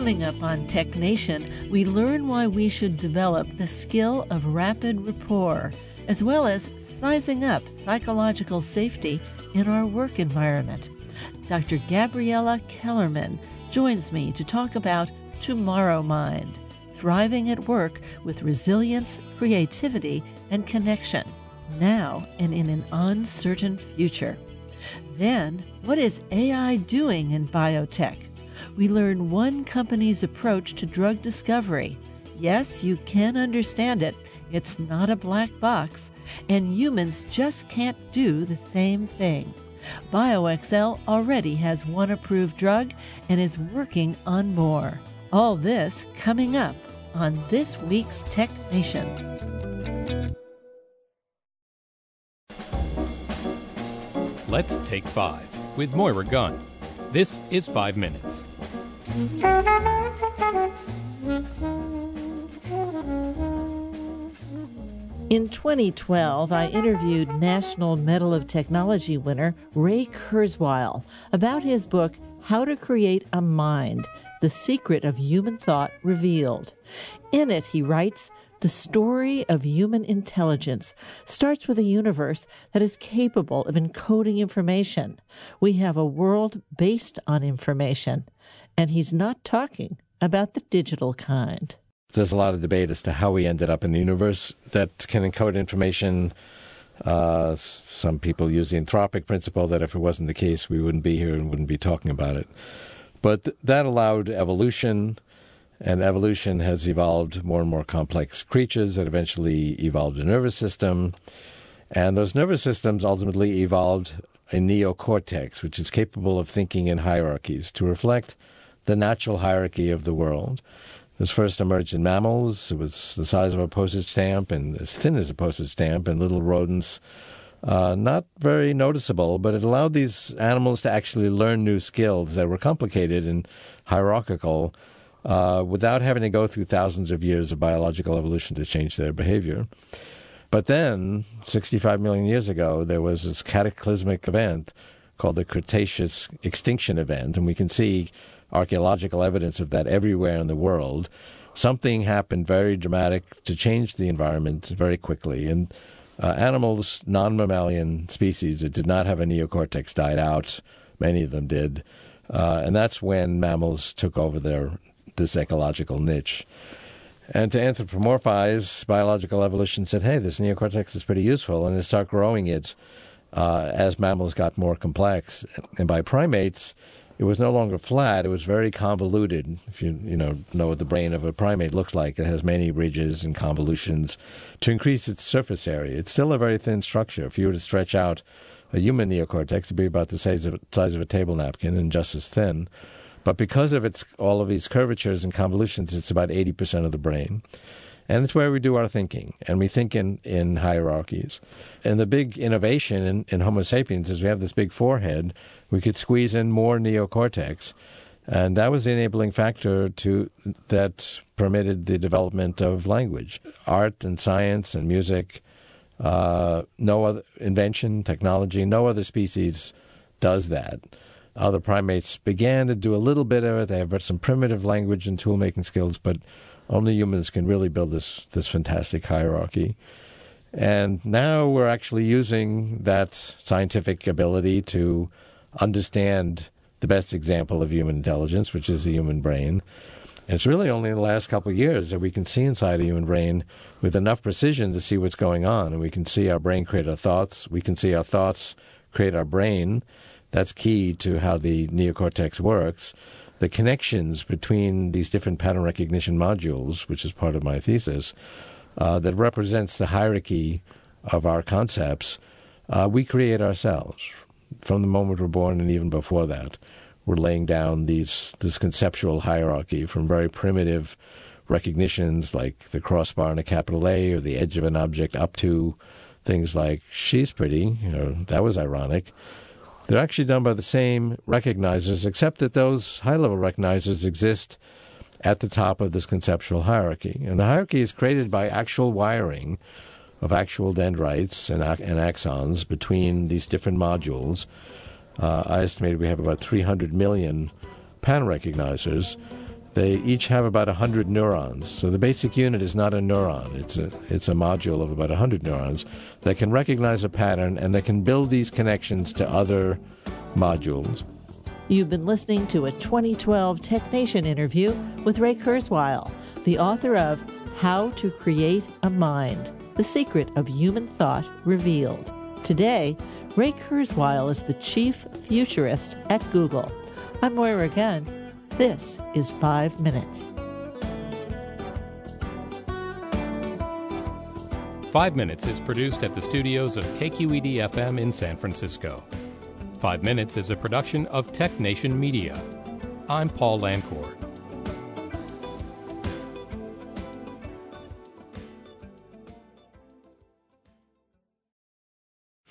Coming up on Tech Nation, we learn why we should develop the skill of rapid rapport, as well as sizing up psychological safety in our work environment. Dr. Gabriella Kellerman joins me to talk about Tomorrow Mind, thriving at work with resilience, creativity, and connection, now and in an uncertain future. Then, what is AI doing in biotech? We learn one company's approach to drug discovery. Yes, you can understand it. It's not a black box, and humans just can't do the same thing. BioXcel already has one approved drug and is working on more. All this coming up on this week's Tech Nation. Let's take five with Moira Gunn. This is Five Minutes. In 2012, I interviewed National Medal of Technology winner Ray Kurzweil about his book, How to Create a Mind The Secret of Human Thought Revealed. In it, he writes, the story of human intelligence starts with a universe that is capable of encoding information. We have a world based on information, and he's not talking about the digital kind there's a lot of debate as to how we ended up in the universe that can encode information. Uh, some people use the anthropic principle that if it wasn't the case, we wouldn't be here and wouldn't be talking about it. But th- that allowed evolution, and evolution has evolved more and more complex creatures that eventually evolved a nervous system. And those nervous systems ultimately evolved a neocortex, which is capable of thinking in hierarchies to reflect the natural hierarchy of the world. This first emerged in mammals. It was the size of a postage stamp and as thin as a postage stamp, and little rodents. Uh, not very noticeable, but it allowed these animals to actually learn new skills that were complicated and hierarchical uh, without having to go through thousands of years of biological evolution to change their behavior. But then, 65 million years ago, there was this cataclysmic event called the Cretaceous extinction event, and we can see archaeological evidence of that everywhere in the world. Something happened very dramatic to change the environment very quickly. And uh, animals, non mammalian species that did not have a neocortex, died out. Many of them did. Uh, and that's when mammals took over their this ecological niche. And to anthropomorphize biological evolution said, hey, this neocortex is pretty useful, and they start growing it uh, as mammals got more complex. And by primates, it was no longer flat; it was very convoluted. If you you know know what the brain of a primate looks like, it has many ridges and convolutions to increase its surface area. It's still a very thin structure. If you were to stretch out a human neocortex, it'd be about the size of size of a table napkin and just as thin. But because of its all of these curvatures and convolutions, it's about eighty percent of the brain. And it's where we do our thinking, and we think in, in hierarchies. And the big innovation in, in Homo sapiens is we have this big forehead we could squeeze in more neocortex. And that was the enabling factor to that permitted the development of language, art and science and music. Uh, no other invention, technology, no other species does that. Other primates began to do a little bit of it. They have some primitive language and tool making skills, but only humans can really build this this fantastic hierarchy. And now we're actually using that scientific ability to understand the best example of human intelligence, which is the human brain. And it's really only in the last couple of years that we can see inside a human brain with enough precision to see what's going on. And we can see our brain create our thoughts. We can see our thoughts create our brain. That's key to how the neocortex works. The connections between these different pattern recognition modules, which is part of my thesis, uh, that represents the hierarchy of our concepts, uh, we create ourselves from the moment we're born and even before that, we're laying down these this conceptual hierarchy from very primitive recognitions like the crossbar and a capital A or the edge of an object up to things like she's pretty, know, that was ironic. They're actually done by the same recognizers, except that those high level recognizers exist at the top of this conceptual hierarchy. And the hierarchy is created by actual wiring of actual dendrites and, and axons between these different modules. Uh, I estimate we have about 300 million pattern recognizers. They each have about 100 neurons. So the basic unit is not a neuron, it's a, it's a module of about 100 neurons that can recognize a pattern and that can build these connections to other modules. You've been listening to a 2012 TechNation interview with Ray Kurzweil, the author of How to Create a Mind The Secret of Human Thought Revealed. Today, Ray Kurzweil is the chief futurist at Google. I'm Moira Gunn. This is Five Minutes. Five Minutes is produced at the studios of KQED FM in San Francisco. Five Minutes is a production of Tech Nation Media. I'm Paul Lancourt.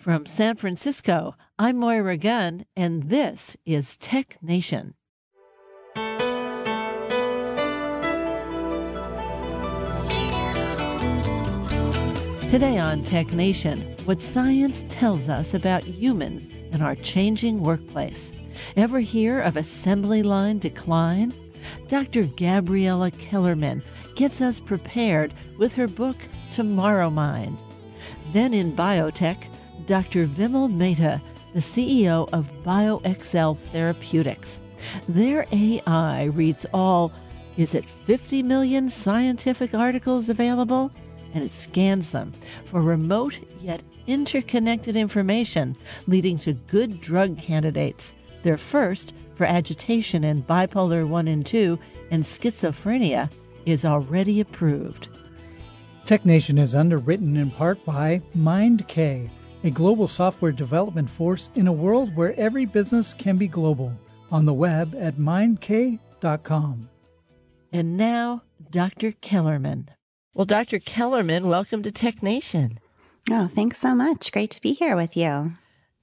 From San Francisco, I'm Moira Gunn, and this is Tech Nation. Today on Tech Nation, what science tells us about humans in our changing workplace. Ever hear of assembly line decline? Dr. Gabriella Kellerman gets us prepared with her book Tomorrow Mind. Then in biotech, Dr. Vimal Mehta, the CEO of BioXcel Therapeutics. Their AI reads all, is it 50 million scientific articles available? and it scans them for remote yet interconnected information leading to good drug candidates. Their first, for agitation in bipolar 1 and 2 and schizophrenia, is already approved. TechNation is underwritten in part by MindK, a global software development force in a world where every business can be global. On the web at mindk.com. And now, Dr. Kellerman. Well, Dr. Kellerman, welcome to Tech Nation. Oh, thanks so much. Great to be here with you.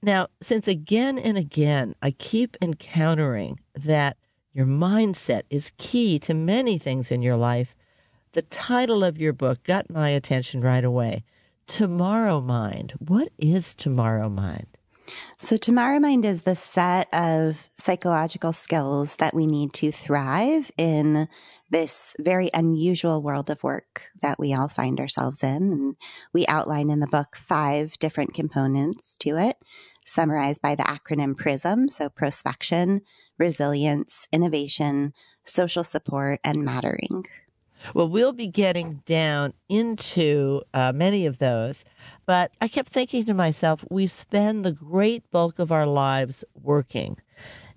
Now, since again and again I keep encountering that your mindset is key to many things in your life, the title of your book got my attention right away. Tomorrow Mind. What is Tomorrow Mind? So, Tomorrow Mind is the set of psychological skills that we need to thrive in this very unusual world of work that we all find ourselves in. And we outline in the book five different components to it, summarized by the acronym PRISM. So, prospection, resilience, innovation, social support, and mattering. Well, we'll be getting down into uh, many of those. But I kept thinking to myself, we spend the great bulk of our lives working.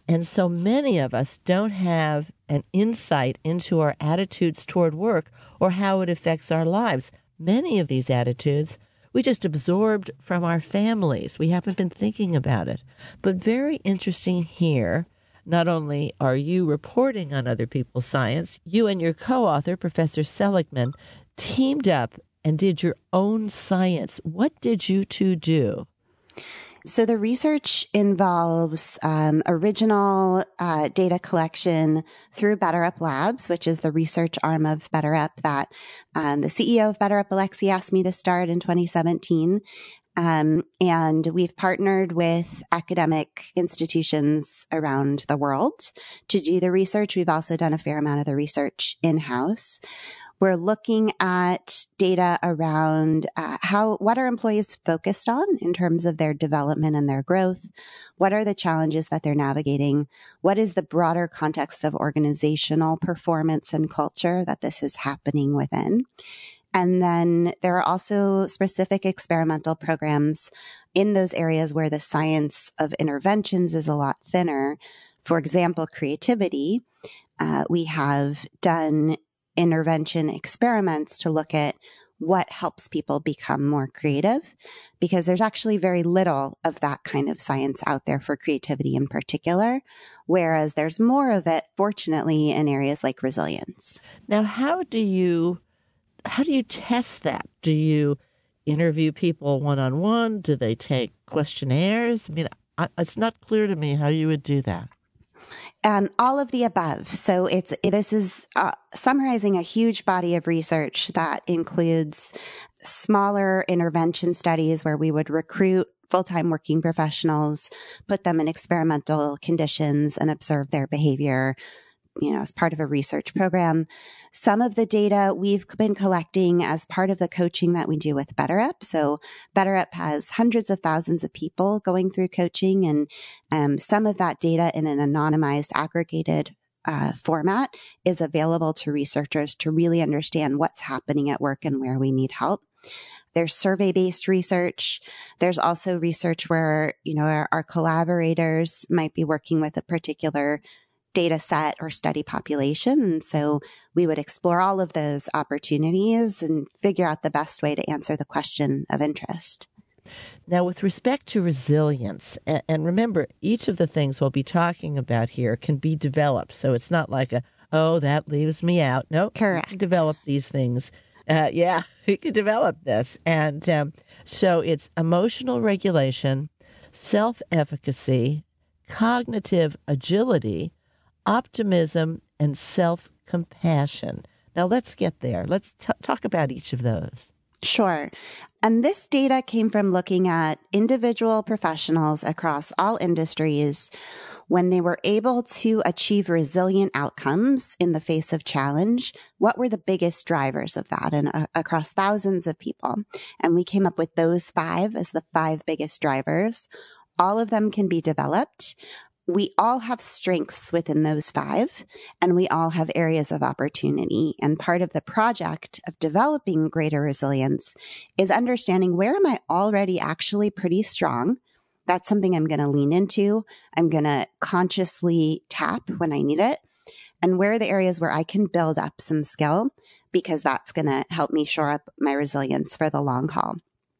And so many of us don't have an insight into our attitudes toward work or how it affects our lives. Many of these attitudes we just absorbed from our families. We haven't been thinking about it. But very interesting here. Not only are you reporting on other people's science, you and your co author, Professor Seligman, teamed up and did your own science. What did you two do? So the research involves um, original uh, data collection through BetterUp Labs, which is the research arm of BetterUp that um, the CEO of BetterUp, Alexi, asked me to start in 2017. Um, and we've partnered with academic institutions around the world to do the research. We've also done a fair amount of the research in house. We're looking at data around uh, how what are employees focused on in terms of their development and their growth. What are the challenges that they're navigating? What is the broader context of organizational performance and culture that this is happening within? And then there are also specific experimental programs in those areas where the science of interventions is a lot thinner. For example, creativity. Uh, we have done intervention experiments to look at what helps people become more creative because there's actually very little of that kind of science out there for creativity in particular whereas there's more of it fortunately in areas like resilience now how do you how do you test that? Do you interview people one on one do they take questionnaires? I mean I, it's not clear to me how you would do that. Um, all of the above. So it's this is uh, summarizing a huge body of research that includes smaller intervention studies where we would recruit full-time working professionals, put them in experimental conditions and observe their behavior you know, as part of a research program. Some of the data we've been collecting as part of the coaching that we do with BetterUp. So BetterUp has hundreds of thousands of people going through coaching and um, some of that data in an anonymized, aggregated uh, format is available to researchers to really understand what's happening at work and where we need help. There's survey based research. There's also research where, you know, our, our collaborators might be working with a particular data set or study population. And so we would explore all of those opportunities and figure out the best way to answer the question of interest. Now, with respect to resilience, and, remember, each of the things we'll be talking about here can be developed. So it's not like a, oh, that leaves me out. No, correct. develop these things. Uh, yeah, you can develop this. And um, so it's emotional regulation, self efficacy, cognitive agility, optimism, and self compassion. Now let's get there. Let's t- talk about each of those. Sure. And this data came from looking at individual professionals across all industries when they were able to achieve resilient outcomes in the face of challenge. What were the biggest drivers of that and uh, across thousands of people? And we came up with those five as the five biggest drivers. All of them can be developed we all have strengths within those five, and we all have areas of opportunity. And part of the project of developing greater resilience is understanding where am I already actually pretty strong? That's something I'm going to lean into. I'm going to consciously tap when I need it. And where are the areas where I can build up some skill because that's going to help me shore up my resilience for the long haul.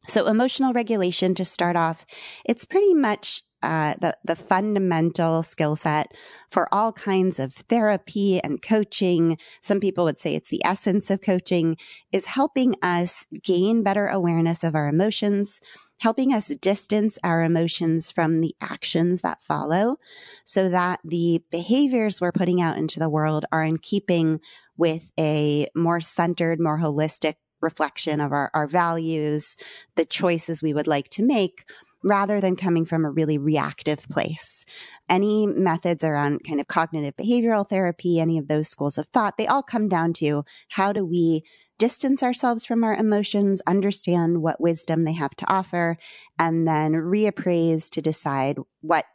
So emotional regulation to start off, it's pretty much uh, the the fundamental skill set for all kinds of therapy and coaching. Some people would say it's the essence of coaching is helping us gain better awareness of our emotions, helping us distance our emotions from the actions that follow, so that the behaviors we're putting out into the world are in keeping with a more centered, more holistic reflection of our, our values, the choices we would like to make rather than coming from a really reactive place. Any methods around kind of cognitive behavioral therapy, any of those schools of thought, they all come down to how do we distance ourselves from our emotions, understand what wisdom they have to offer, and then reappraise to decide what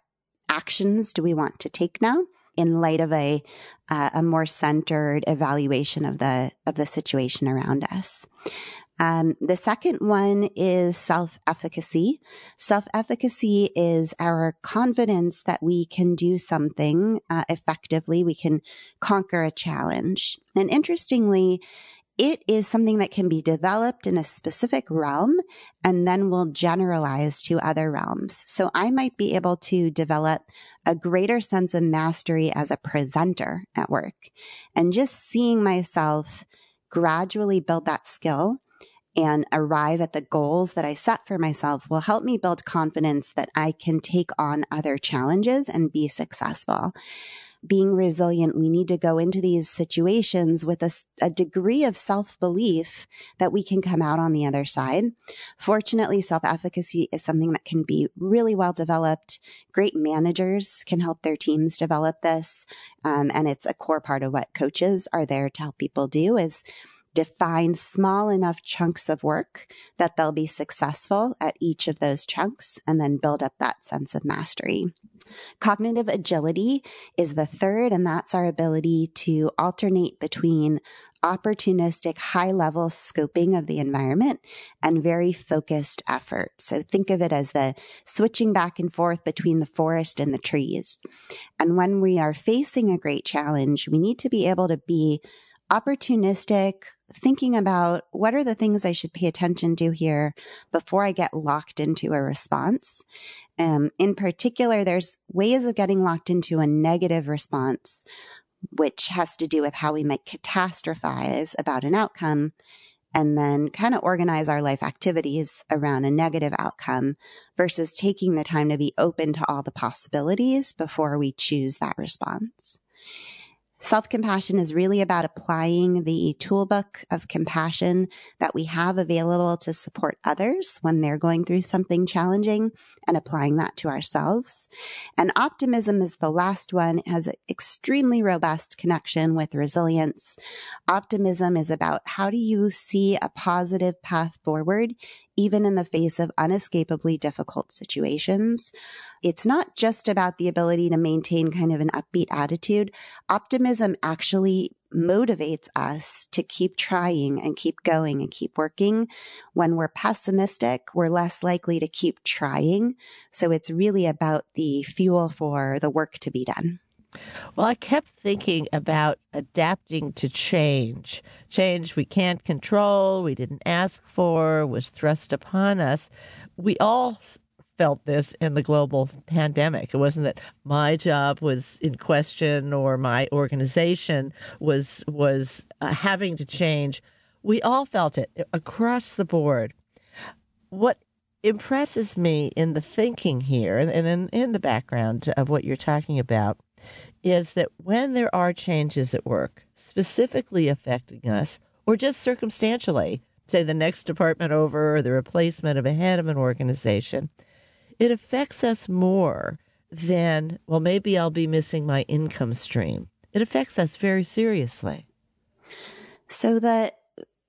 actions do we want to take now in light of a uh, a more centered evaluation of the of the situation around us. Um, the second one is self efficacy. Self efficacy is our confidence that we can do something uh, effectively. We can conquer a challenge. And interestingly, it is something that can be developed in a specific realm and then will generalize to other realms. So I might be able to develop a greater sense of mastery as a presenter at work and just seeing myself gradually build that skill and arrive at the goals that I set for myself will help me build confidence that I can take on other challenges and be successful being resilient, we need to go into these situations with a, a degree of self belief that we can come out on the other side. Fortunately, self efficacy is something that can be really well developed. Great managers can help their teams develop this. Um, and it's a core part of what coaches are there to help people do is define small enough chunks of work that they'll be successful at each of those chunks and then build up that sense of mastery. Cognitive agility is the third, and that's our ability to alternate between opportunistic high level scoping of the environment and very focused effort. So think of it as the switching back and forth between the forest and the trees. And when we are facing a great challenge, we need to be able to be opportunistic, thinking about what are the things I should pay attention to here before I get locked into a response. Um, in particular, there's ways of getting locked into a negative response, which has to do with how we might catastrophize about an outcome and then kind of organize our life activities around a negative outcome versus taking the time to be open to all the possibilities before we choose that response. Self compassion is really about applying the toolbook of compassion that we have available to support others when they're going through something challenging and applying that to ourselves. And optimism is the last one. It has an extremely robust connection with resilience. Optimism is about how do you see a positive path forward even in the face of unescapably difficult situations. It's not just about the ability to maintain kind of an upbeat attitude. Optimism actually motivates us to keep trying and keep going and keep working. When we're pessimistic, we're less likely to keep trying. So it's really about the fuel for the work to be done. Well, I kept thinking about adapting to change. Change we can't control, we didn't ask for, was thrust upon us. We all felt this in the global pandemic. It wasn't that my job was in question or my organization was was uh, having to change. We all felt it across the board. What impresses me in the thinking here and in, in the background of what you're talking about is that when there are changes at work specifically affecting us, or just circumstantially, say the next department over or the replacement of a head of an organization, it affects us more than, well, maybe I'll be missing my income stream. It affects us very seriously. So the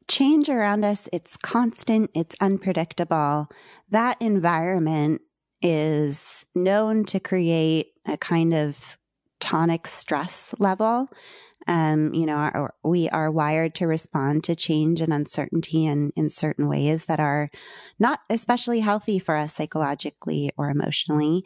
change around us, it's constant, it's unpredictable. That environment is known to create a kind of tonic stress level. Um, you know, our, we are wired to respond to change and uncertainty in, in certain ways that are not especially healthy for us psychologically or emotionally.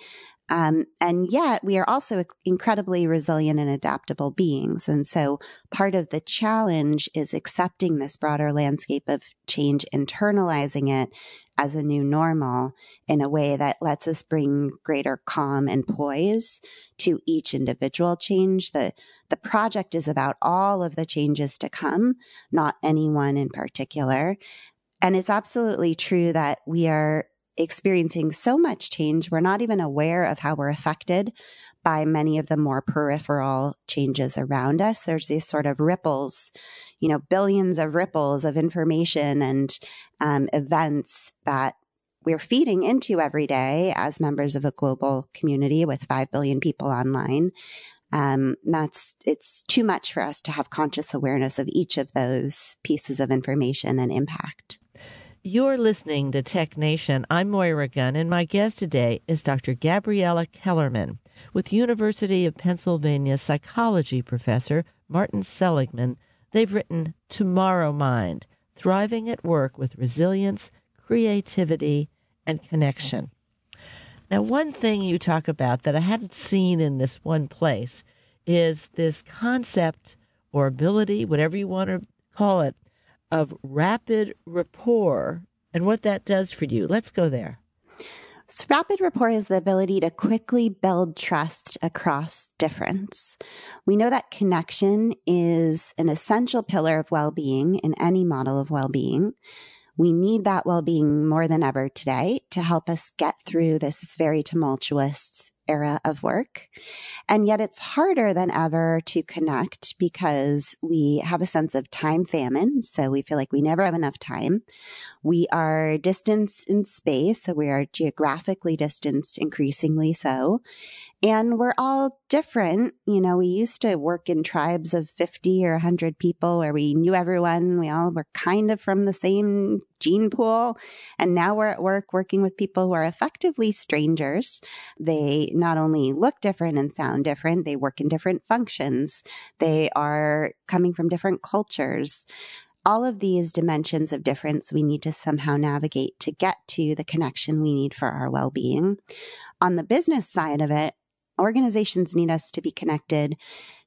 Um, and yet we are also incredibly resilient and adaptable beings. And so part of the challenge is accepting this broader landscape of change, internalizing it as a new normal in a way that lets us bring greater calm and poise to each individual change. The, the project is about all of the changes to come, not anyone in particular. And it's absolutely true that we are experiencing so much change, we're not even aware of how we're affected by many of the more peripheral changes around us. There's these sort of ripples, you know, billions of ripples of information and um, events that we're feeding into every day as members of a global community with 5 billion people online. Um, that's, it's too much for us to have conscious awareness of each of those pieces of information and impact. You're listening to Tech Nation. I'm Moira Gunn, and my guest today is Dr. Gabriella Kellerman with University of Pennsylvania psychology professor Martin Seligman. They've written Tomorrow Mind Thriving at Work with Resilience, Creativity, and Connection. Now, one thing you talk about that I hadn't seen in this one place is this concept or ability, whatever you want to call it, of rapid rapport and what that does for you. Let's go there. So rapid rapport is the ability to quickly build trust across difference. We know that connection is an essential pillar of well being in any model of well being. We need that well being more than ever today to help us get through this very tumultuous era of work. And yet it's harder than ever to connect because we have a sense of time famine. So we feel like we never have enough time. We are distanced in space. So we are geographically distanced increasingly so. And we're all different. You know, we used to work in tribes of 50 or 100 people where we knew everyone. We all were kind of from the same gene pool. And now we're at work working with people who are effectively strangers. They not only look different and sound different, they work in different functions. They are coming from different cultures all of these dimensions of difference we need to somehow navigate to get to the connection we need for our well being. On the business side of it, organizations need us to be connected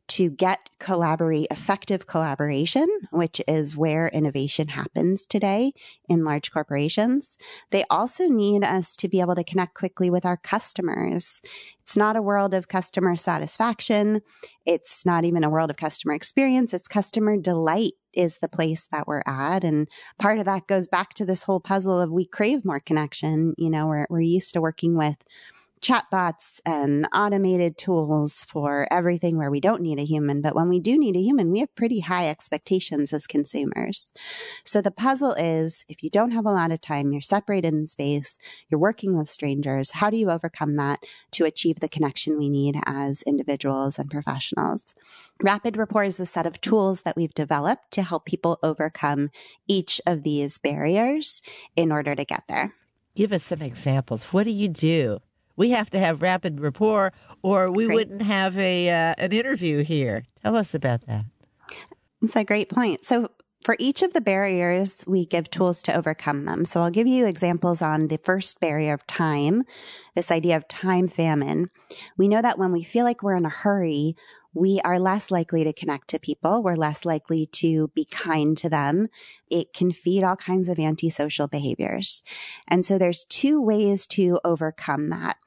to get collaborate effective collaboration, which is where innovation happens today in large corporations. They also need us to be able to connect quickly with our customers. It's not a world of customer satisfaction. It's not even a world of customer experience. It's customer delight is the place that we're at. And part of that goes back to this whole puzzle of we crave more connection. You know, we're, we're used to working with chatbots and automated tools for everything where we don't need a human. But when we do need a human, we have pretty high expectations as consumers. So the puzzle is if you don't have a lot of time, you're separated in space, you're working with strangers, how do you overcome that to achieve the connection we need as individuals and professionals? Rapid Rapport is a set of tools that we've developed to help people overcome each of these barriers in order to get there. Give us some examples. What do you do? We have to have rapid rapport, or we great. wouldn't have a uh, an interview here. Tell us about that. It's a great point. So, for each of the barriers, we give tools to overcome them. So I'll give you examples on the first barrier of time, this idea of time famine. We know that when we feel like we're in a hurry, we are less likely to connect to people. We're less likely to be kind to them. It can feed all kinds of antisocial behaviors. And so there's two ways to overcome that.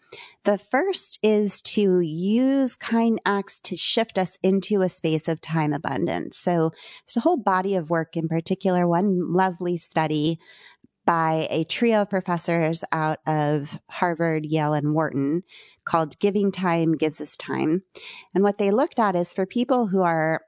The first is to use kind acts to shift us into a space of time abundance. So there's a whole body of work, in particular, one lovely study by a trio of professors out of Harvard, Yale, and Wharton called Giving Time Gives Us Time. And what they looked at is for people who are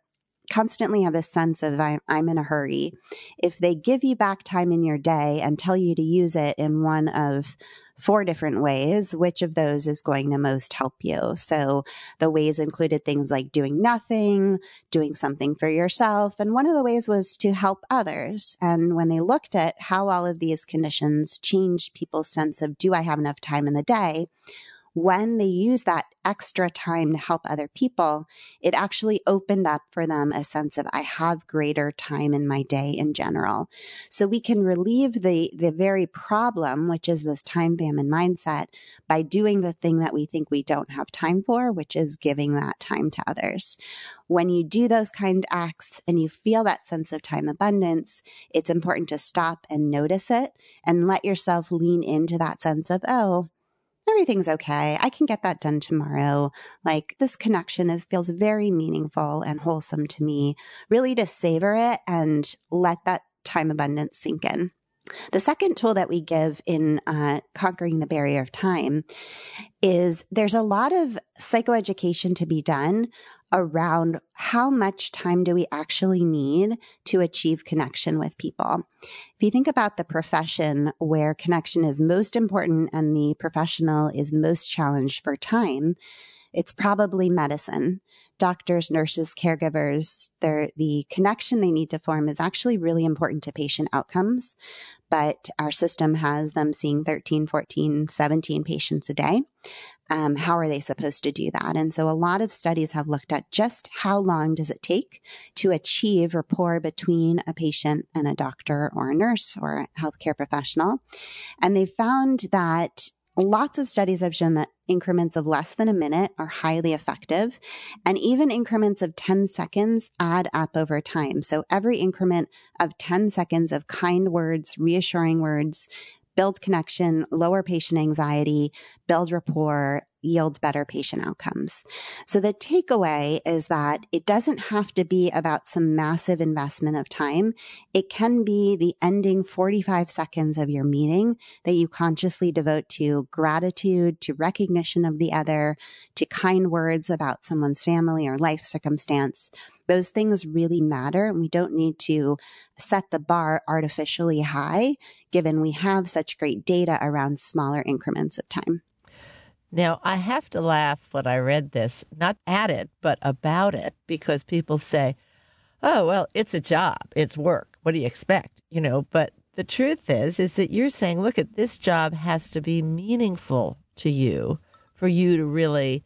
constantly have this sense of I'm, in a hurry, if they give you back time in your day and tell you to use it in one of four different ways, which of those is going to most help you? So the ways included things like doing nothing, doing something for yourself. And one of the ways was to help others. And when they looked at how all of these conditions changed people's sense of, do I have enough time in the day? When they use that extra time to help other people, it actually opened up for them a sense of I have greater time in my day in general. So we can relieve the the very problem, which is this time famine mindset, by doing the thing that we think we don't have time for, which is giving that time to others. When you do those kind acts and you feel that sense of time abundance, it's important to stop and notice it and let yourself lean into that sense of, oh, everything's okay. I can get that done tomorrow. Like this connection is, feels very meaningful and wholesome to me. Really to savor it and let that time abundance sink in. The second tool that we give in uh, conquering the barrier of time is there's a lot of psychoeducation to be done around how much time do we actually need to achieve connection with people. If you think about the profession where connection is most important and the professional is most challenged for time, it's probably medicine doctors, nurses, caregivers, the connection they need to form is actually really important to patient outcomes. But our system has them seeing 13, 14, 17 patients a day. Um, how are they supposed to do that? And so a lot of studies have looked at just how long does it take to achieve rapport between a patient and a doctor or a nurse or a healthcare professional. And they found that Lots of studies have shown that increments of less than a minute are highly effective, and even increments of 10 seconds add up over time. So every increment of 10 seconds of kind words, reassuring words, builds connection, lower patient anxiety, builds rapport, yields better patient outcomes. So the takeaway is that it doesn't have to be about some massive investment of time. It can be the ending 45 seconds of your meeting that you consciously devote to gratitude, to recognition of the other, to kind words about someone's family or life circumstance those things really matter. And we don't need to set the bar artificially high, given we have such great data around smaller increments of time. Now, I have to laugh when I read this, not at it, but about it, because people say, oh, well, it's a job, it's work. What do you expect? You know, but the truth is, is that you're saying, look at this job has to be meaningful to you for you to really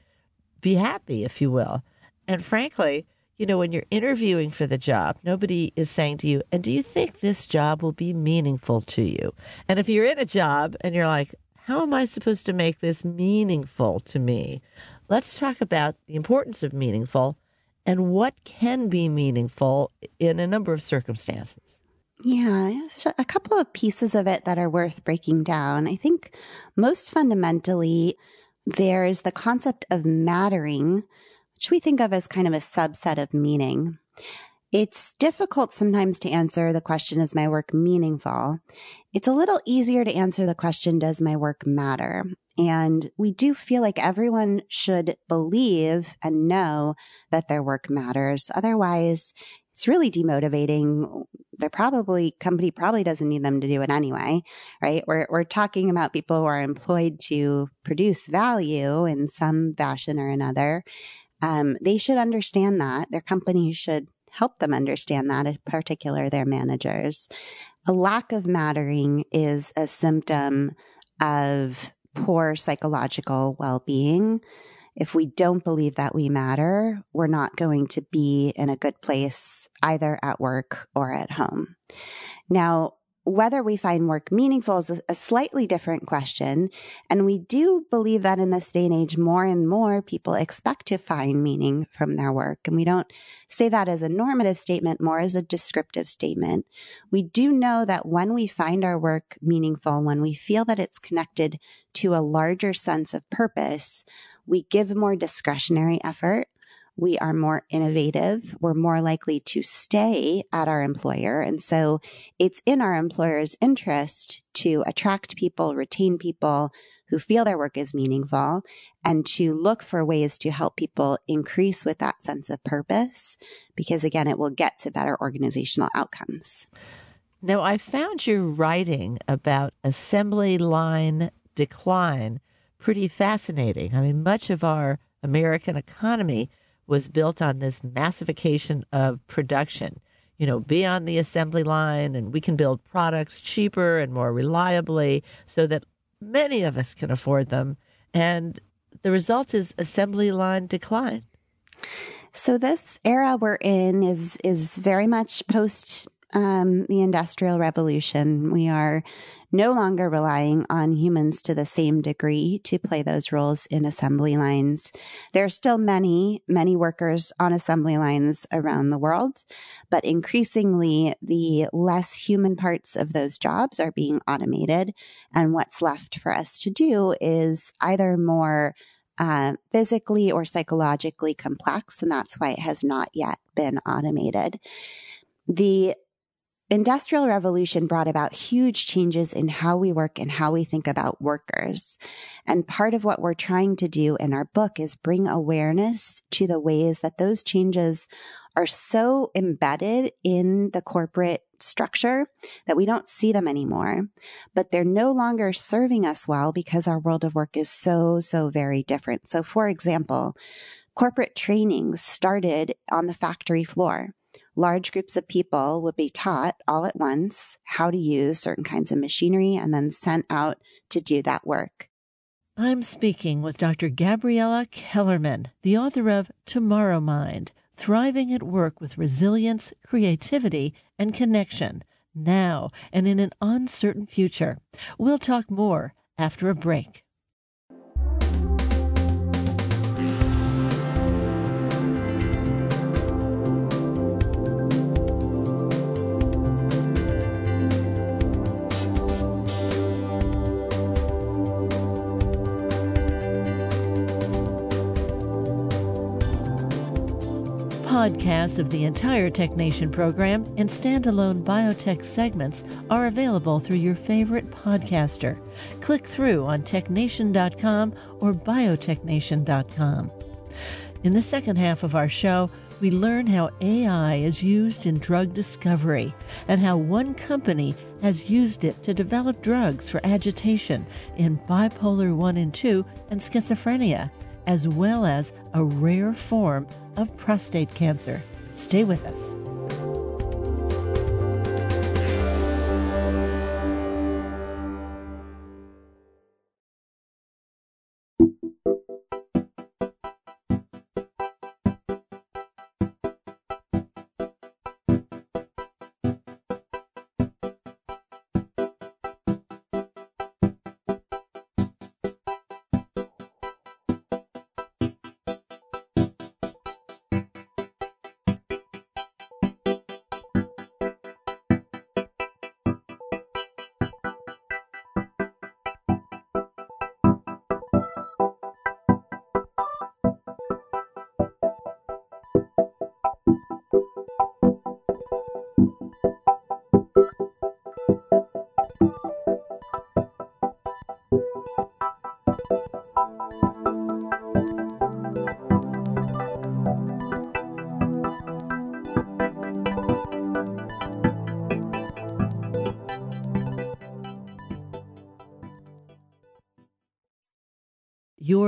be happy, if you will. And frankly, you know, when you're interviewing for the job, nobody is saying to you, and do you think this job will be meaningful to you? And if you're in a job and you're like, how am I supposed to make this meaningful to me? Let's talk about the importance of meaningful and what can be meaningful in a number of circumstances. Yeah, a couple of pieces of it that are worth breaking down. I think most fundamentally, there's the concept of mattering, which we think of as kind of a subset of meaning. It's difficult sometimes to answer the question, is my work meaningful? It's a little easier to answer the question, does my work matter? And we do feel like everyone should believe and know that their work matters. Otherwise, it's really demotivating. They're probably company probably doesn't need them to do it anyway, right? We're we're talking about people who are employed to produce value in some fashion or another. Um, they should understand that. Their company should help them understand that, in particular their managers. A lack of mattering is a symptom of poor psychological well being. If we don't believe that we matter, we're not going to be in a good place either at work or at home. Now, whether we find work meaningful is a, slightly different question. And we do believe that in this day and age, more and more people expect to find meaning from their work. And we don't say that as a normative statement, more as a descriptive statement. We do know that when we find our work meaningful, when we feel that it's connected to a larger sense of purpose, we give more discretionary effort we are more innovative. We're more likely to stay at our employer. And so it's in our employer's interest to attract people, retain people who feel their work is meaningful and to look for ways to help people increase with that sense of purpose. Because again, it will get to better organizational outcomes. Now, I found your writing about assembly line decline pretty fascinating. I mean, much of our American economy was built on this massification of production. You know, be on the assembly line and we can build products cheaper and more reliably so that many of us can afford them. And the result is assembly line decline. So this era we're in is is very much post um, the Industrial Revolution. We are no longer relying on humans to the same degree to play those roles in assembly lines. There are still many, many workers on assembly lines around the world, but increasingly the less human parts of those jobs are being automated. And what's left for us to do is either more uh, physically or psychologically complex, and that's why it has not yet been automated. The industrial revolution brought about huge changes in how we work and how we think about workers. And part of what we're trying to do in our book is bring awareness to the ways that those changes are so embedded in the corporate structure that we don't see them anymore, but they're no longer serving us well because our world of work is so, so very different. So for example, corporate trainings started on the factory floor large groups of people would be taught all at once how to use certain kinds of machinery and then sent out to do that work. I'm speaking with Dr. Gabriella Kellerman, the author of Tomorrow Mind Thriving at Work with Resilience, Creativity, and Connection, now and in an uncertain future. We'll talk more after a break. Podcasts of the entire TechNation program and standalone biotech segments are available through your favorite podcaster. Click through on technation.com or biotechnation.com. In the second half of our show, we learn how AI is used in drug discovery and how one company has used it to develop drugs for agitation in bipolar 1 and 2 and schizophrenia as well as a rare form of prostate cancer. Stay with us.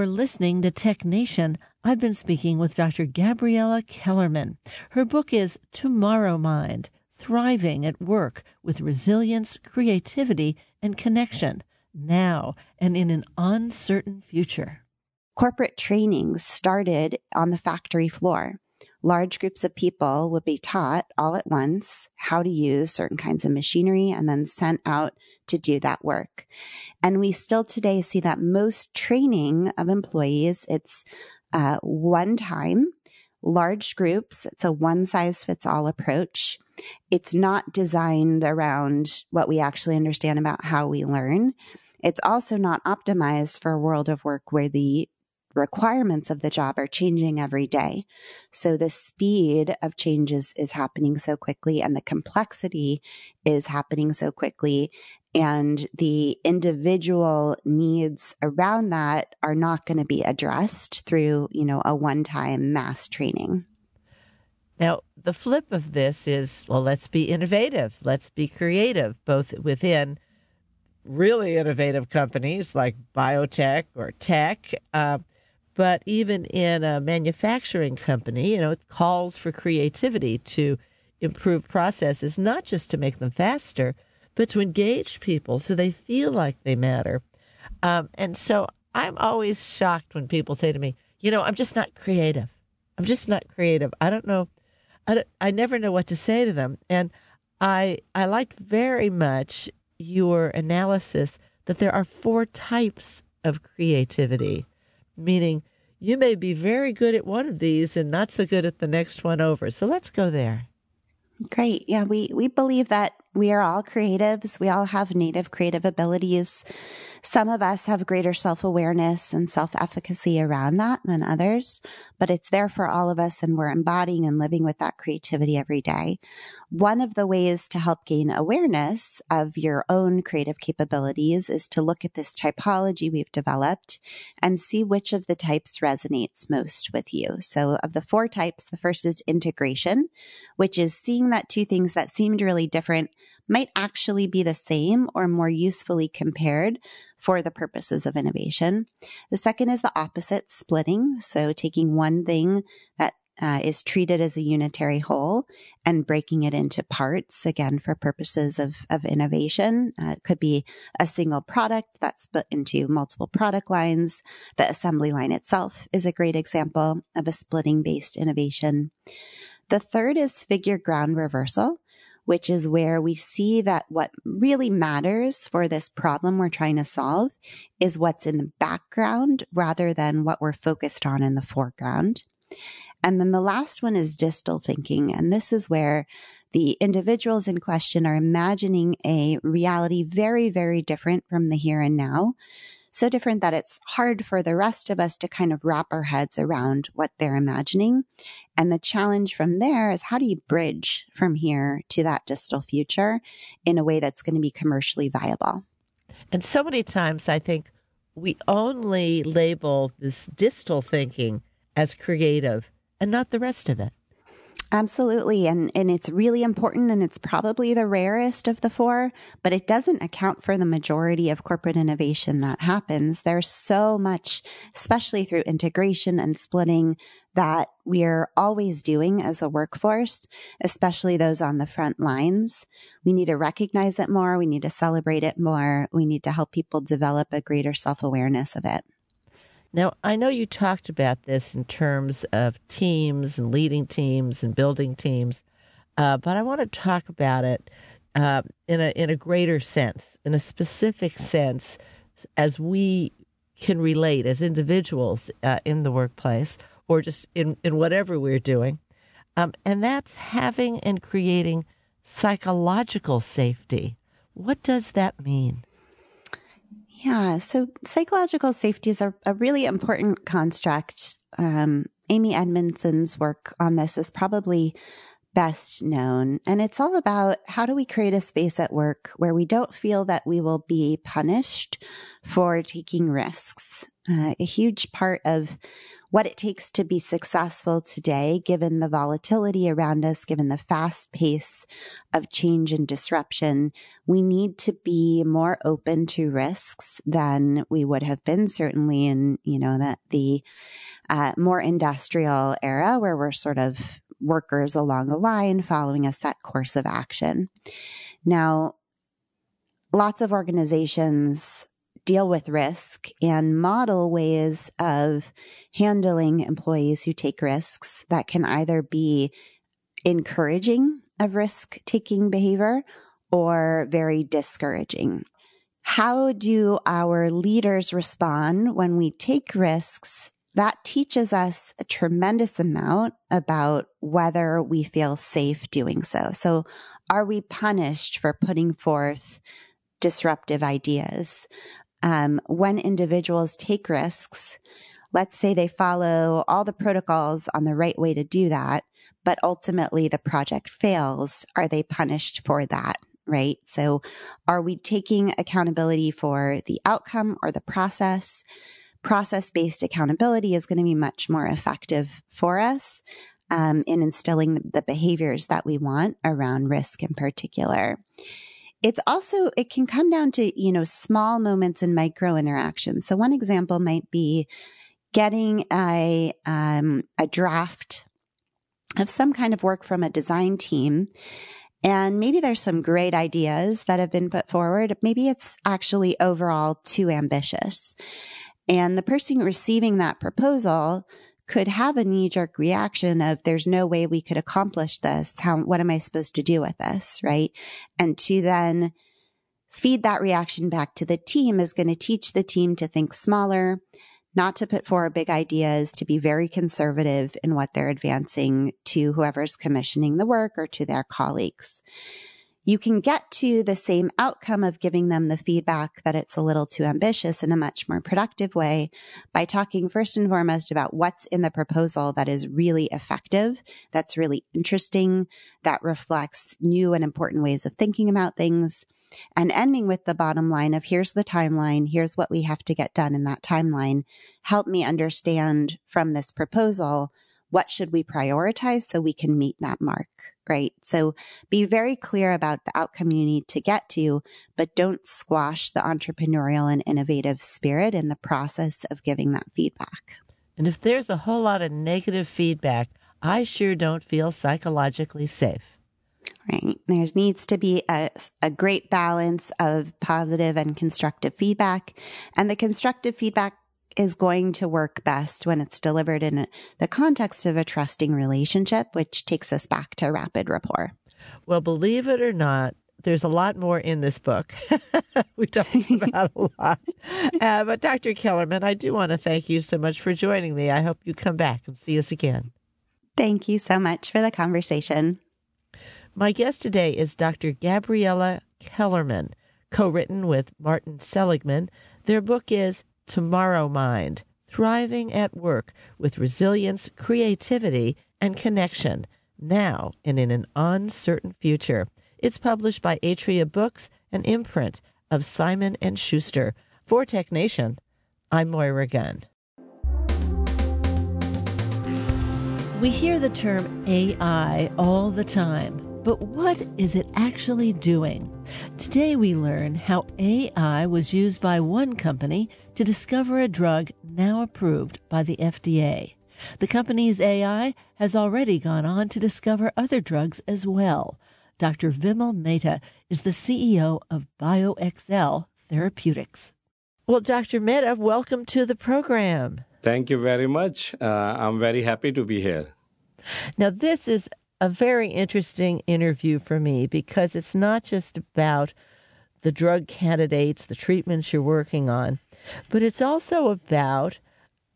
You're listening to Tech Nation. I've been speaking with Dr. Gabriella Kellerman. Her book is Tomorrow Mind Thriving at Work with Resilience, Creativity, and Connection, now and in an uncertain future. Corporate trainings started on the factory floor large groups of people would be taught all at once how to use certain kinds of machinery and then sent out to do that work. And we still today see that most training of employees, it's uh, one time, large groups. It's a one size fits all approach. It's not designed around what we actually understand about how we learn. It's also not optimized for a world of work where the requirements of the job are changing every day. So the speed of changes is happening so quickly and the complexity is happening so quickly. And the individual needs around that are not going to be addressed through, you know, a one time mass training. Now, the flip of this is well, let's be innovative, let's be creative, both within really innovative companies like biotech or tech, uh, but even in a manufacturing company, you know, it calls for creativity to improve processes, not just to make them faster, but to engage people so they feel like they matter. Um, and so I'm always shocked when people say to me, you know, I'm just not creative. I'm just not creative. I don't know. I, don't, I never know what to say to them. And I, I liked very much your analysis that there are four types of creativity meaning you may be very good at one of these and not so good at the next one over. So let's go there. Great. Yeah, we, we believe that we are all creatives. We all have native creative abilities. Some of us have greater self awareness and self efficacy around that than others, but it's there for all of us and we're embodying and living with that creativity every day. One of the ways to help gain awareness of your own creative capabilities is to look at this typology we've developed and see which of the types resonates most with you. So, of the four types, the first is integration, which is seeing that two things that seemed really different might actually be the same or more usefully compared for the purposes of innovation. The second is the opposite splitting. So taking one thing that uh, is treated as a unitary whole and breaking it into parts again for purposes of, of innovation. Uh, it could be a single product that's split into multiple product lines. The assembly line itself is a great example of a splitting based innovation. The third is figure ground reversal which is where we see that what really matters for this problem we're trying to solve is what's in the background rather than what we're focused on in the foreground. And then the last one is distal thinking. And this is where the individuals in question are imagining a reality very, very different from the here and now so different that it's hard for the rest of us to kind of wrap our heads around what they're imagining. And the challenge from there is how do you bridge from here to that distal future in a way that's going to be commercially viable? And so many times I think we only label this distal thinking as creative and not the rest of it. Absolutely. And, and it's really important and it's probably the rarest of the four, but it doesn't account for the majority of corporate innovation that happens. There's so much, especially through integration and splitting that we're always doing as a workforce, especially those on the front lines. We need to recognize it more. We need to celebrate it more. We need to help people develop a greater self awareness of it. Now, I know you talked about this in terms of teams and leading teams and building teams, uh, but I want to talk about it uh, in a in a greater sense, in a specific sense, as we can relate as individuals uh, in the workplace or just in in whatever we're doing, um, and that's having and creating psychological safety. What does that mean? Yeah, so psychological safety is a, a really important construct. Um, Amy Edmondson's work on this is probably best known. And it's all about how do we create a space at work where we don't feel that we will be punished for taking risks. Uh, a huge part of what it takes to be successful today, given the volatility around us, given the fast pace of change and disruption, we need to be more open to risks than we would have been certainly in, you know, that the uh, more industrial era where we're sort of workers along a line following a set course of action. Now, lots of organizations deal with risk and model ways of handling employees who take risks that can either be encouraging of risk taking behavior or very discouraging. How do our leaders respond when we take risks? That teaches us a tremendous amount about whether we feel safe doing so. So, are we punished for putting forth disruptive ideas? Um, when individuals take risks, let's say they follow all the protocols on the right way to do that, but ultimately the project fails, are they punished for that? Right. So are we taking accountability for the outcome or the process? Process based accountability is going to be much more effective for us um, in instilling the behaviors that we want around risk in particular it's also it can come down to you know small moments and micro interactions. So one example might be getting a um, a draft of some kind of work from a design team. And maybe there's some great ideas that have been put forward. Maybe it's actually overall too ambitious. And the person receiving that proposal could have a knee jerk reaction of there's no way we could accomplish this. How, what am I supposed to do with this? Right. And to then feed that reaction back to the team is going to teach the team to think smaller, not to put forward big ideas, to be very conservative in what they're advancing to whoever's commissioning the work or to their colleagues you can get to the same outcome of giving them the feedback that it's a little too ambitious in a much more productive way by talking first and foremost about what's in the proposal that is really effective, that's really interesting, that reflects new and important ways of thinking about things. And ending with the bottom line of here's the timeline, here's what we have to get done in that timeline. Help me understand from this proposal what should we prioritize so we can meet that mark, right? So be very clear about the outcome you need to get to, but don't squash the entrepreneurial and innovative spirit in the process of giving that feedback. And if there's a whole lot of negative feedback, I sure don't feel psychologically safe. Right. There needs to be a, a great balance of positive and constructive feedback. And the constructive feedback is going to work best when it's delivered in the context of a trusting relationship, which takes us back to rapid rapport. Well, believe it or not, there's a lot more in this book. we talked about a lot. Uh, but Dr. Kellerman, I do want to thank you so much for joining me. I hope you come back and see us again. Thank you so much for the conversation. My guest today is Dr. Gabriella Kellerman, co written with Martin Seligman. Their book is Tomorrow Mind, thriving at work with resilience, creativity, and connection, now and in an uncertain future. It's published by Atria Books, an imprint of Simon and Schuster. For Tech Nation, I'm Moira Gunn. We hear the term AI all the time. But what is it actually doing? Today we learn how AI was used by one company to discover a drug now approved by the FDA. The company's AI has already gone on to discover other drugs as well. Dr. Vimal Mehta is the CEO of BioXcel Therapeutics. Well, Dr. Mehta, welcome to the program. Thank you very much. Uh, I'm very happy to be here. Now, this is a very interesting interview for me because it's not just about the drug candidates, the treatments you're working on, but it's also about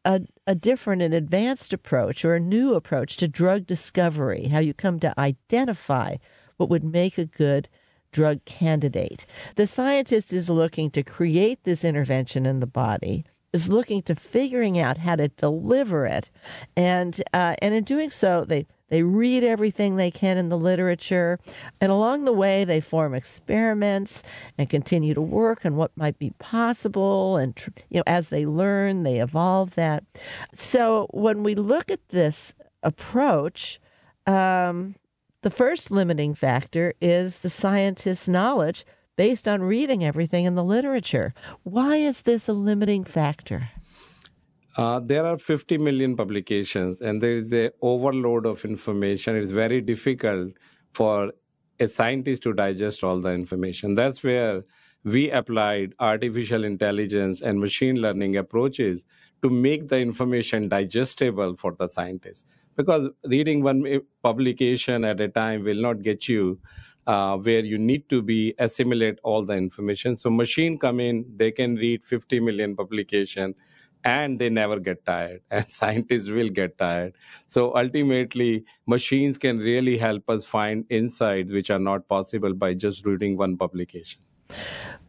a, a different and advanced approach or a new approach to drug discovery, how you come to identify what would make a good drug candidate. The scientist is looking to create this intervention in the body is looking to figuring out how to deliver it, and uh, and in doing so, they They read everything they can in the literature. And along the way, they form experiments and continue to work on what might be possible. And, you know, as they learn, they evolve that. So when we look at this approach, um, the first limiting factor is the scientist's knowledge based on reading everything in the literature. Why is this a limiting factor? Uh, there are 50 million publications and there is a overload of information. It's very difficult for a scientist to digest all the information. That's where we applied artificial intelligence and machine learning approaches to make the information digestible for the scientists. Because reading one publication at a time will not get you uh, where you need to be assimilate all the information. So machine come in, they can read 50 million publication and they never get tired and scientists will get tired. So ultimately machines can really help us find insights which are not possible by just reading one publication.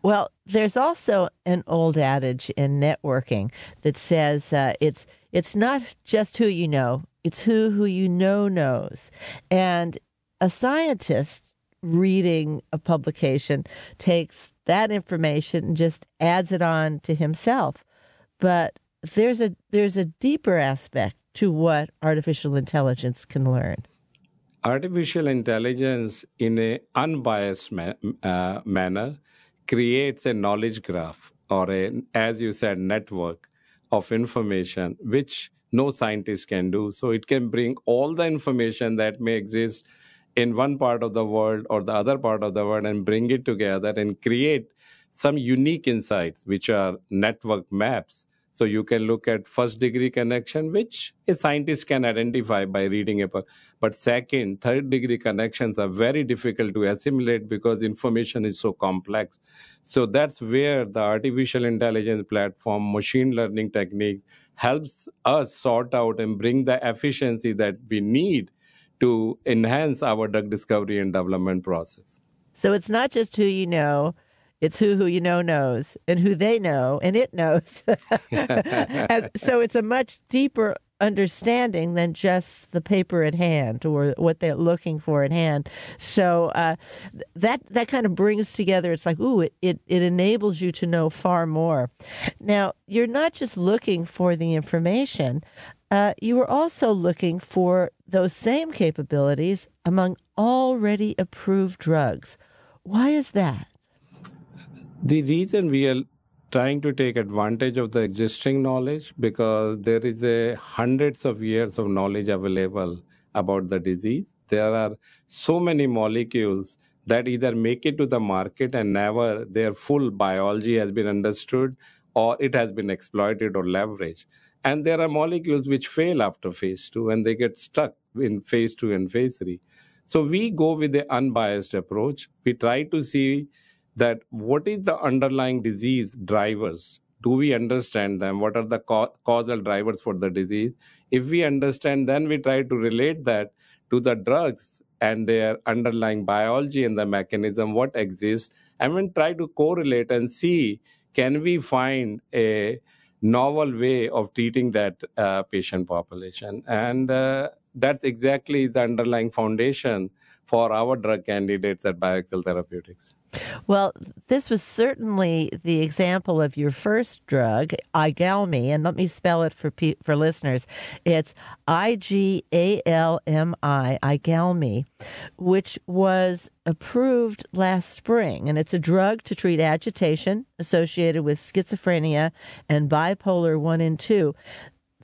Well there's also an old adage in networking that says uh, it's it's not just who you know it's who who you know knows. And a scientist reading a publication takes that information and just adds it on to himself but there's a there's a deeper aspect to what artificial intelligence can learn. Artificial intelligence, in an unbiased ma- uh, manner, creates a knowledge graph or a, as you said, network of information which no scientist can do. So it can bring all the information that may exist in one part of the world or the other part of the world and bring it together and create some unique insights, which are network maps so you can look at first degree connection, which a scientist can identify by reading a book. But second, third degree connections are very difficult to assimilate because information is so complex. So that's where the artificial intelligence platform, machine learning techniques helps us sort out and bring the efficiency that we need to enhance our drug discovery and development process. So it's not just who you know, it's who who you know knows and who they know and it knows. and so it's a much deeper understanding than just the paper at hand or what they're looking for at hand. So uh, that that kind of brings together. It's like, ooh, it, it, it enables you to know far more. Now you're not just looking for the information. Uh, you are also looking for those same capabilities among already approved drugs. Why is that? The reason we are trying to take advantage of the existing knowledge because there is a hundreds of years of knowledge available about the disease. There are so many molecules that either make it to the market and never their full biology has been understood or it has been exploited or leveraged. And there are molecules which fail after phase two and they get stuck in phase two and phase three. So we go with the unbiased approach. We try to see that what is the underlying disease drivers? Do we understand them? What are the ca- causal drivers for the disease? If we understand then we try to relate that to the drugs and their underlying biology and the mechanism what exists and then try to correlate and see can we find a novel way of treating that uh, patient population? And uh, that's exactly the underlying foundation for our drug candidates at BioXcel Therapeutics. Well, this was certainly the example of your first drug, IGALMI, and let me spell it for for listeners. It's I G A L M I, IGALMI, which was approved last spring, and it's a drug to treat agitation associated with schizophrenia and bipolar 1 and 2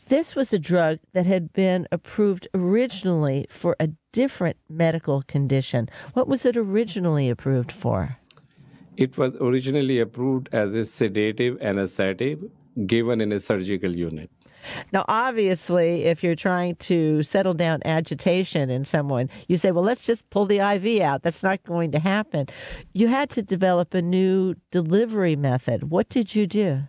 this was a drug that had been approved originally for a different medical condition. What was it originally approved for? It was originally approved as a sedative anesthetic given in a surgical unit. Now, obviously, if you're trying to settle down agitation in someone, you say, well, let's just pull the IV out. That's not going to happen. You had to develop a new delivery method. What did you do?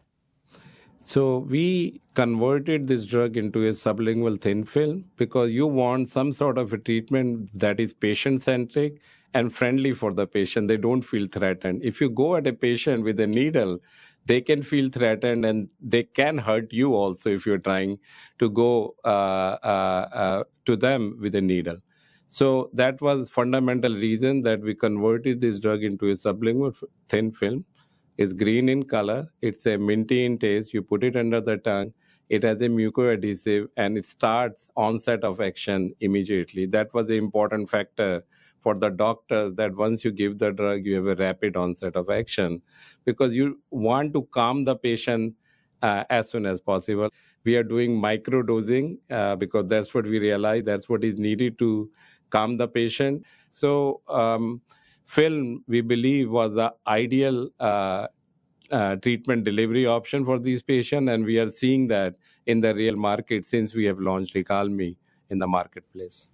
So we converted this drug into a sublingual thin film because you want some sort of a treatment that is patient centric and friendly for the patient. They don't feel threatened. If you go at a patient with a needle, they can feel threatened and they can hurt you also if you're trying to go uh, uh, uh, to them with a needle. So that was fundamental reason that we converted this drug into a sublingual thin film. It's green in color. It's a minty in taste. You put it under the tongue. It has a mucoadhesive and it starts onset of action immediately. That was the important factor for the doctor that once you give the drug, you have a rapid onset of action because you want to calm the patient uh, as soon as possible. We are doing micro dosing uh, because that's what we realize that's what is needed to calm the patient. So, um, film, we believe, was the ideal uh, uh, treatment delivery option for these patients, and we are seeing that in the real market since we have launched IGALMI in the marketplace.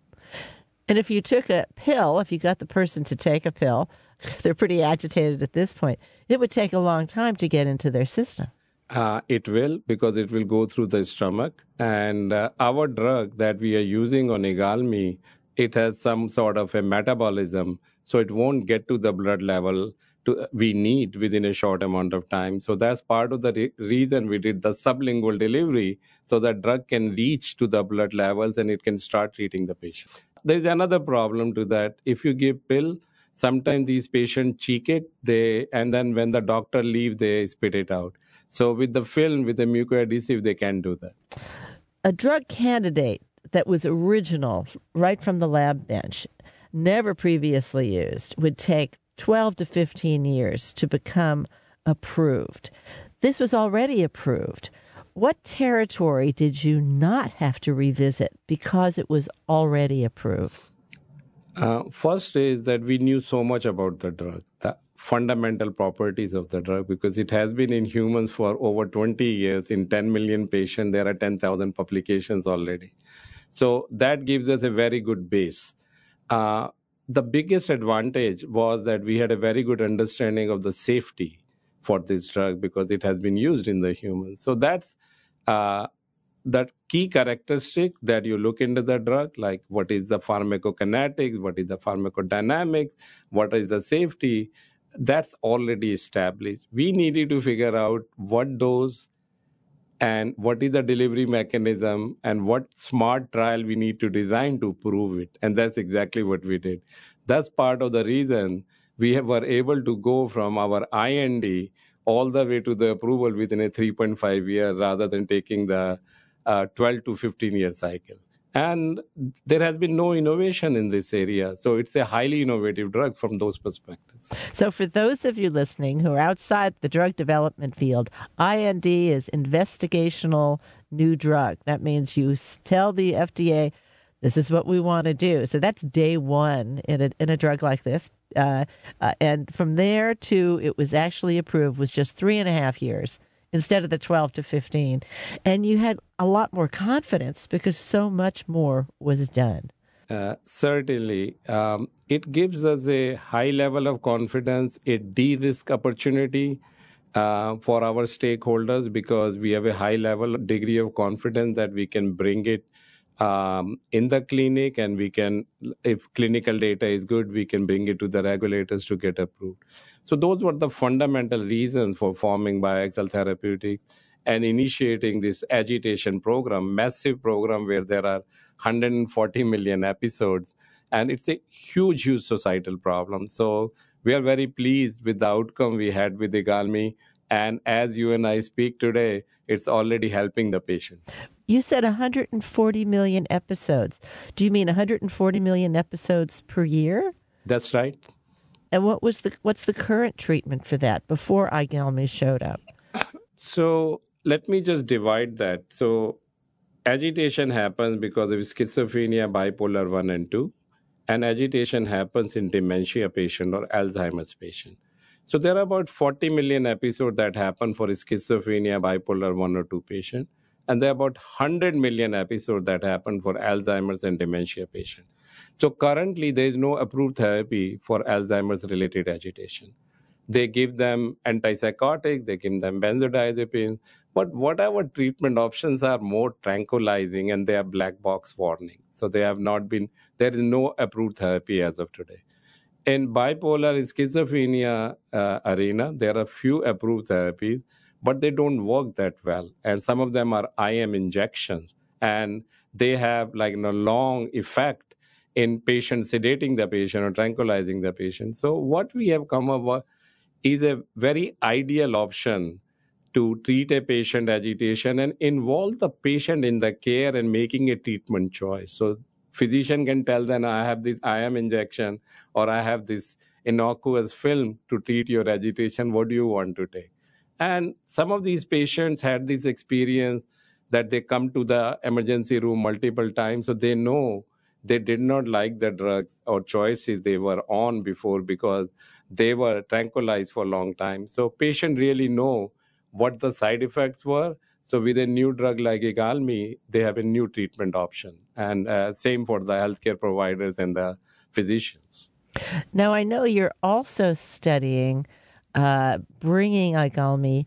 And if you took a pill, if you got the person to take a pill, they're pretty agitated at this point, it would take a long time to get into their system. Uh, it will because it will go through the stomach. And uh, our drug that we are using on IGALMI it has some sort of a metabolism, so it won't get to the blood level to, uh, we need within a short amount of time. So that's part of the re- reason we did the sublingual delivery, so that drug can reach to the blood levels and it can start treating the patient. There's another problem to that. If you give pill, sometimes these patients cheek it, they and then when the doctor leave, they spit it out. So with the film, with the mucoadhesive, they can do that. A drug candidate that was original right from the lab bench, never previously used, would take 12 to 15 years to become approved. This was already approved. What territory did you not have to revisit because it was already approved? Uh, first is that we knew so much about the drug, the fundamental properties of the drug, because it has been in humans for over 20 years. In 10 million patients, there are 10,000 publications already. So that gives us a very good base. Uh, the biggest advantage was that we had a very good understanding of the safety for this drug because it has been used in the humans. So that's uh, that key characteristic that you look into the drug, like what is the pharmacokinetics, what is the pharmacodynamics, what is the safety, that's already established. We needed to figure out what dose and what is the delivery mechanism and what smart trial we need to design to prove it? And that's exactly what we did. That's part of the reason we were able to go from our IND all the way to the approval within a 3.5 year rather than taking the uh, 12 to 15 year cycle and there has been no innovation in this area. So it's a highly innovative drug from those perspectives. So, for those of you listening who are outside the drug development field, IND is investigational new drug. That means you tell the FDA, this is what we want to do. So that's day one in a, in a drug like this. Uh, uh, and from there to it was actually approved was just three and a half years instead of the 12 to 15. And you had a lot more confidence because so much more was done. Uh, certainly. Um, it gives us a high level of confidence, a de risk opportunity uh, for our stakeholders because we have a high level degree of confidence that we can bring it um, in the clinic and we can, if clinical data is good, we can bring it to the regulators to get approved. So those were the fundamental reasons for forming BioXcel Therapeutics and initiating this agitation program, massive program where there are 140 million episodes. And it's a huge, huge societal problem. So we are very pleased with the outcome we had with IGALMI. And as you and I speak today, it's already helping the patient. You said 140 million episodes. Do you mean 140 million episodes per year? That's right. And what was the what's the current treatment for that before IGALMI showed up? So let me just divide that. So agitation happens because of schizophrenia, bipolar 1 and 2, and agitation happens in dementia patient or Alzheimer's patient. So there are about 40 million episodes that happen for schizophrenia, bipolar 1 or 2 patient, and there are about 100 million episodes that happen for Alzheimer's and dementia patient. So currently, there is no approved therapy for Alzheimer's related agitation. They give them antipsychotic, they give them benzodiazepines, but whatever treatment options are more tranquilizing and they have black box warning. So they have not been, there is no approved therapy as of today. In bipolar and schizophrenia uh, arena, there are few approved therapies, but they don't work that well. And some of them are IM injections, and they have like a long effect in patient sedating the patient or tranquilizing the patient. So what we have come up with is a very ideal option to treat a patient agitation and involve the patient in the care and making a treatment choice. So physician can tell them I have this IM injection or I have this innocuous film to treat your agitation. What do you want to take? And some of these patients had this experience that they come to the emergency room multiple times, so they know they did not like the drugs or choices they were on before because they were tranquilized for a long time. So patient really know what the side effects were. So with a new drug like IGALMI, they have a new treatment option. And uh, same for the healthcare providers and the physicians. Now I know you're also studying uh, bringing IGALMI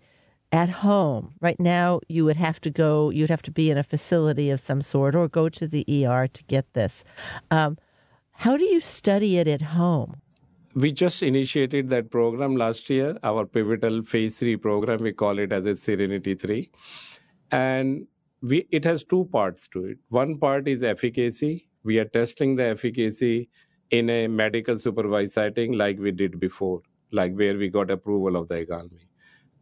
at home. Right now, you would have to go, you'd have to be in a facility of some sort or go to the ER to get this. Um, how do you study it at home? We just initiated that program last year, our pivotal phase three program. We call it as a Serenity 3. And we, it has two parts to it. One part is efficacy. We are testing the efficacy in a medical supervised setting like we did before, like where we got approval of the IGALMI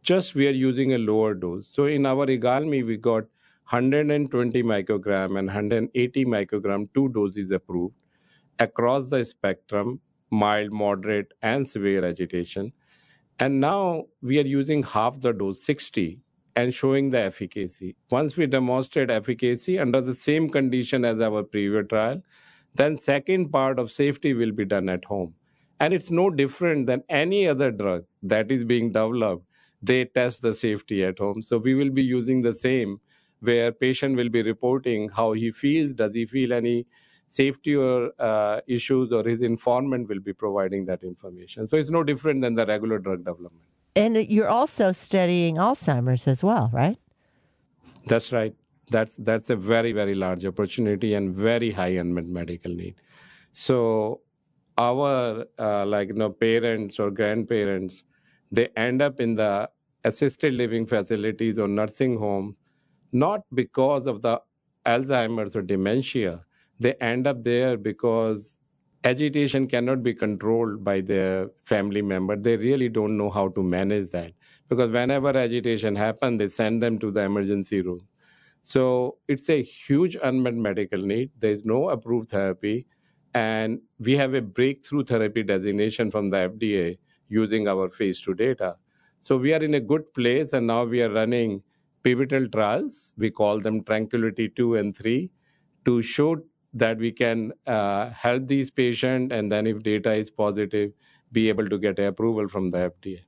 just we are using a lower dose. So in our IGALMI, we got 120 microgram and 180 microgram, two doses approved across the spectrum, mild, moderate, and severe agitation. And now we are using half the dose, 60, and showing the efficacy. Once we demonstrate efficacy under the same condition as our previous trial, then second part of safety will be done at home. And it's no different than any other drug that is being developed they test the safety at home. So we will be using the same where patient will be reporting how he feels. Does he feel any safety or uh, issues or his informant will be providing that information. So it's no different than the regular drug development. And you're also studying Alzheimer's as well, right? That's right. That's that's a very very large opportunity and very high unmet medical need. So our uh, like you know parents or grandparents they end up in the assisted living facilities or nursing homes, not because of the Alzheimer's or dementia. They end up there because agitation cannot be controlled by their family member. They really don't know how to manage that. Because whenever agitation happens, they send them to the emergency room. So it's a huge unmet medical need. There's no approved therapy. And we have a breakthrough therapy designation from the FDA using our phase two data. So we are in a good place, and now we are running pivotal trials. We call them Tranquility 2 and 3 to show that we can uh, help these patients, and then if data is positive, be able to get approval from the FDA.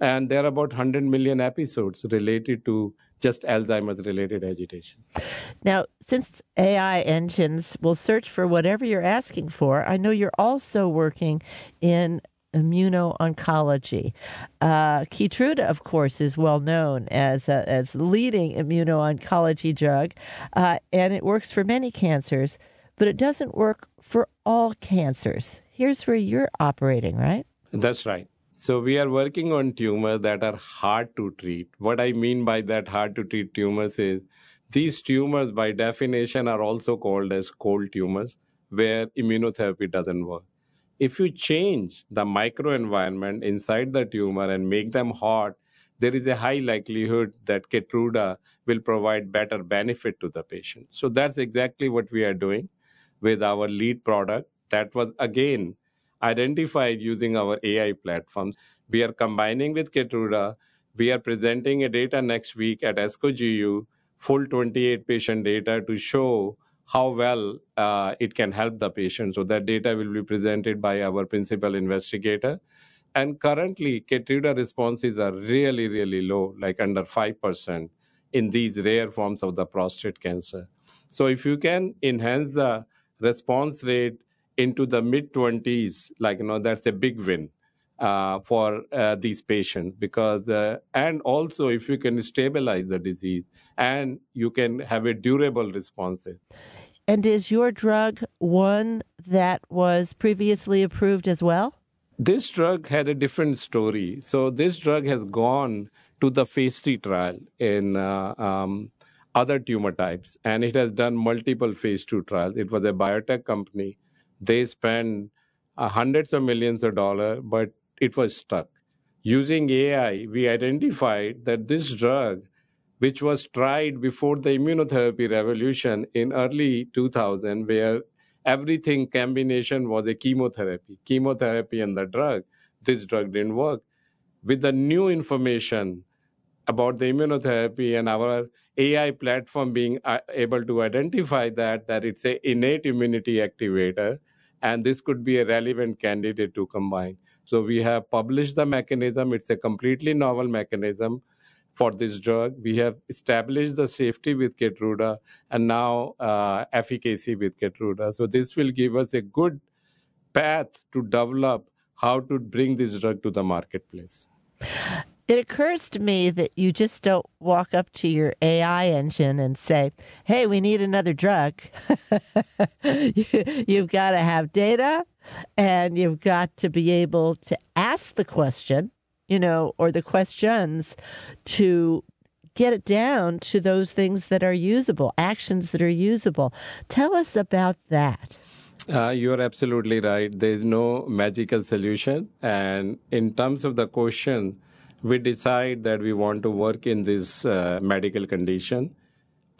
And there are about 100 million episodes related to just Alzheimer's related agitation. Now, since AI engines will search for whatever you're asking for, I know you're also working in immuno-oncology. Uh, Keytruda, of course, is well known as a, as leading immuno-oncology drug, uh, and it works for many cancers, but it doesn't work for all cancers. Here's where you're operating, right? That's right. So we are working on tumors that are hard to treat. What I mean by that hard to treat tumors is these tumors, by definition, are also called as cold tumors, where immunotherapy doesn't work if you change the microenvironment inside the tumor and make them hot, there is a high likelihood that Keytruda will provide better benefit to the patient. So that's exactly what we are doing with our lead product that was again identified using our AI platform. We are combining with Keytruda. We are presenting a data next week at ASCO GU, full 28 patient data to show how well uh, it can help the patient. So that data will be presented by our principal investigator. And currently, Keytruda responses are really, really low, like under 5% in these rare forms of the prostate cancer. So if you can enhance the response rate into the mid 20s, like, you know, that's a big win. Uh, for uh, these patients because uh, and also if you can stabilize the disease and you can have a durable response and is your drug one that was previously approved as well? This drug had a different story. So, this drug has gone to the phase three trial in uh, um, other tumor types, and it has done multiple phase two trials. It was a biotech company. They spent uh, hundreds of millions of dollars, but it was stuck. Using AI, we identified that this drug, which was tried before the immunotherapy revolution in early 2000, where everything combination was a chemotherapy, chemotherapy and the drug, this drug didn't work. With the new information about the immunotherapy and our AI platform being uh, able to identify that that it's a innate immunity activator, and this could be a relevant candidate to combine. So we have published the mechanism. It's a completely novel mechanism for this drug. We have established the safety with Keytruda and now uh, efficacy with Keytruda. So this will give us a good path to develop how to bring this drug to the marketplace. It occurs to me that you just don't walk up to your AI engine and say, hey, we need another drug. you've got to have data and you've got to be able to ask the question, you know, or the questions to get it down to those things that are usable, actions that are usable. Tell us about that. Uh, you're absolutely right. There's no magical solution. And in terms of the question, we decide that we want to work in this uh, medical condition.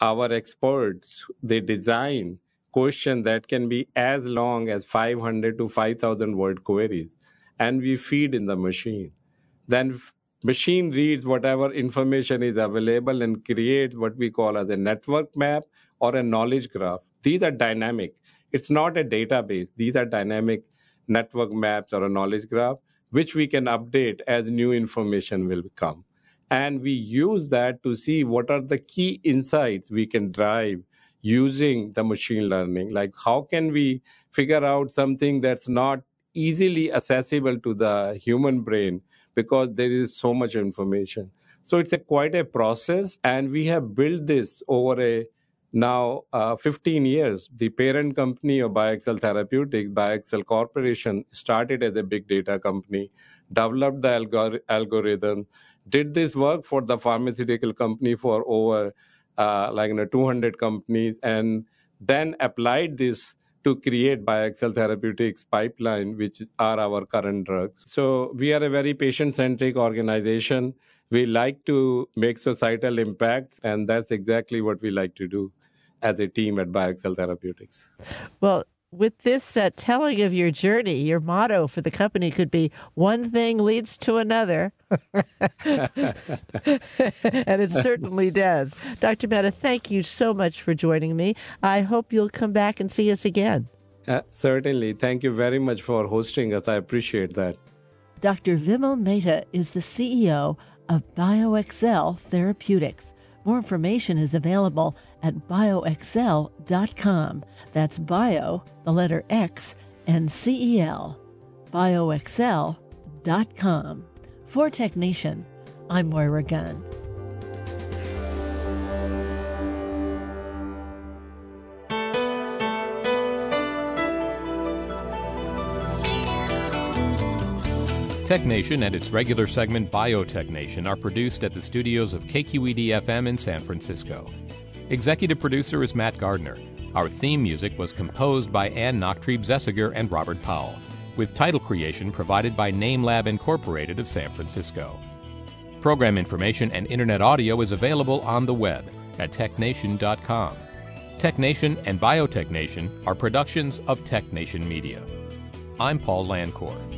Our experts, they design questions that can be as long as 500 to 5,000 word queries, and we feed in the machine. Then machine reads whatever information is available and creates what we call as a network map or a knowledge graph. These are dynamic. It's not a database. These are dynamic network maps or a knowledge graph which we can update as new information will come. And we use that to see what are the key insights we can drive using the machine learning. Like, how can we figure out something that's not easily accessible to the human brain because there is so much information? So it's a quite a process, and we have built this over a now, uh, 15 years, the parent company of BioXcel Therapeutics, BioXcel Corporation, started as a big data company, developed the algor- algorithm, did this work for the pharmaceutical company for over uh, like you know, 200 companies, and then applied this to create BioXcel Therapeutics pipeline, which are our current drugs. So we are a very patient-centric organization. We like to make societal impacts, and that's exactly what we like to do as a team at BioXcel Therapeutics. Well, with this uh, telling of your journey, your motto for the company could be one thing leads to another. and it certainly does. Dr. Mehta, thank you so much for joining me. I hope you'll come back and see us again. Uh, certainly. Thank you very much for hosting us. I appreciate that. Dr. Vimal Mehta is the CEO of BioXcel Therapeutics. More information is available at bioxcel.com. That's bio, the letter X, and CEL. bioxcel.com. For Technation, I'm Moira Gunn. Tech Nation and its regular segment Biotech Nation are produced at the studios of KQED FM in San Francisco. Executive producer is Matt Gardner. Our theme music was composed by Ann Nachtrieb Zessiger and Robert Powell, with title creation provided by NameLab Incorporated of San Francisco. Program information and internet audio is available on the web at technation.com. TechNation and Biotech Nation are productions of TechNation Media. I'm Paul Landcore.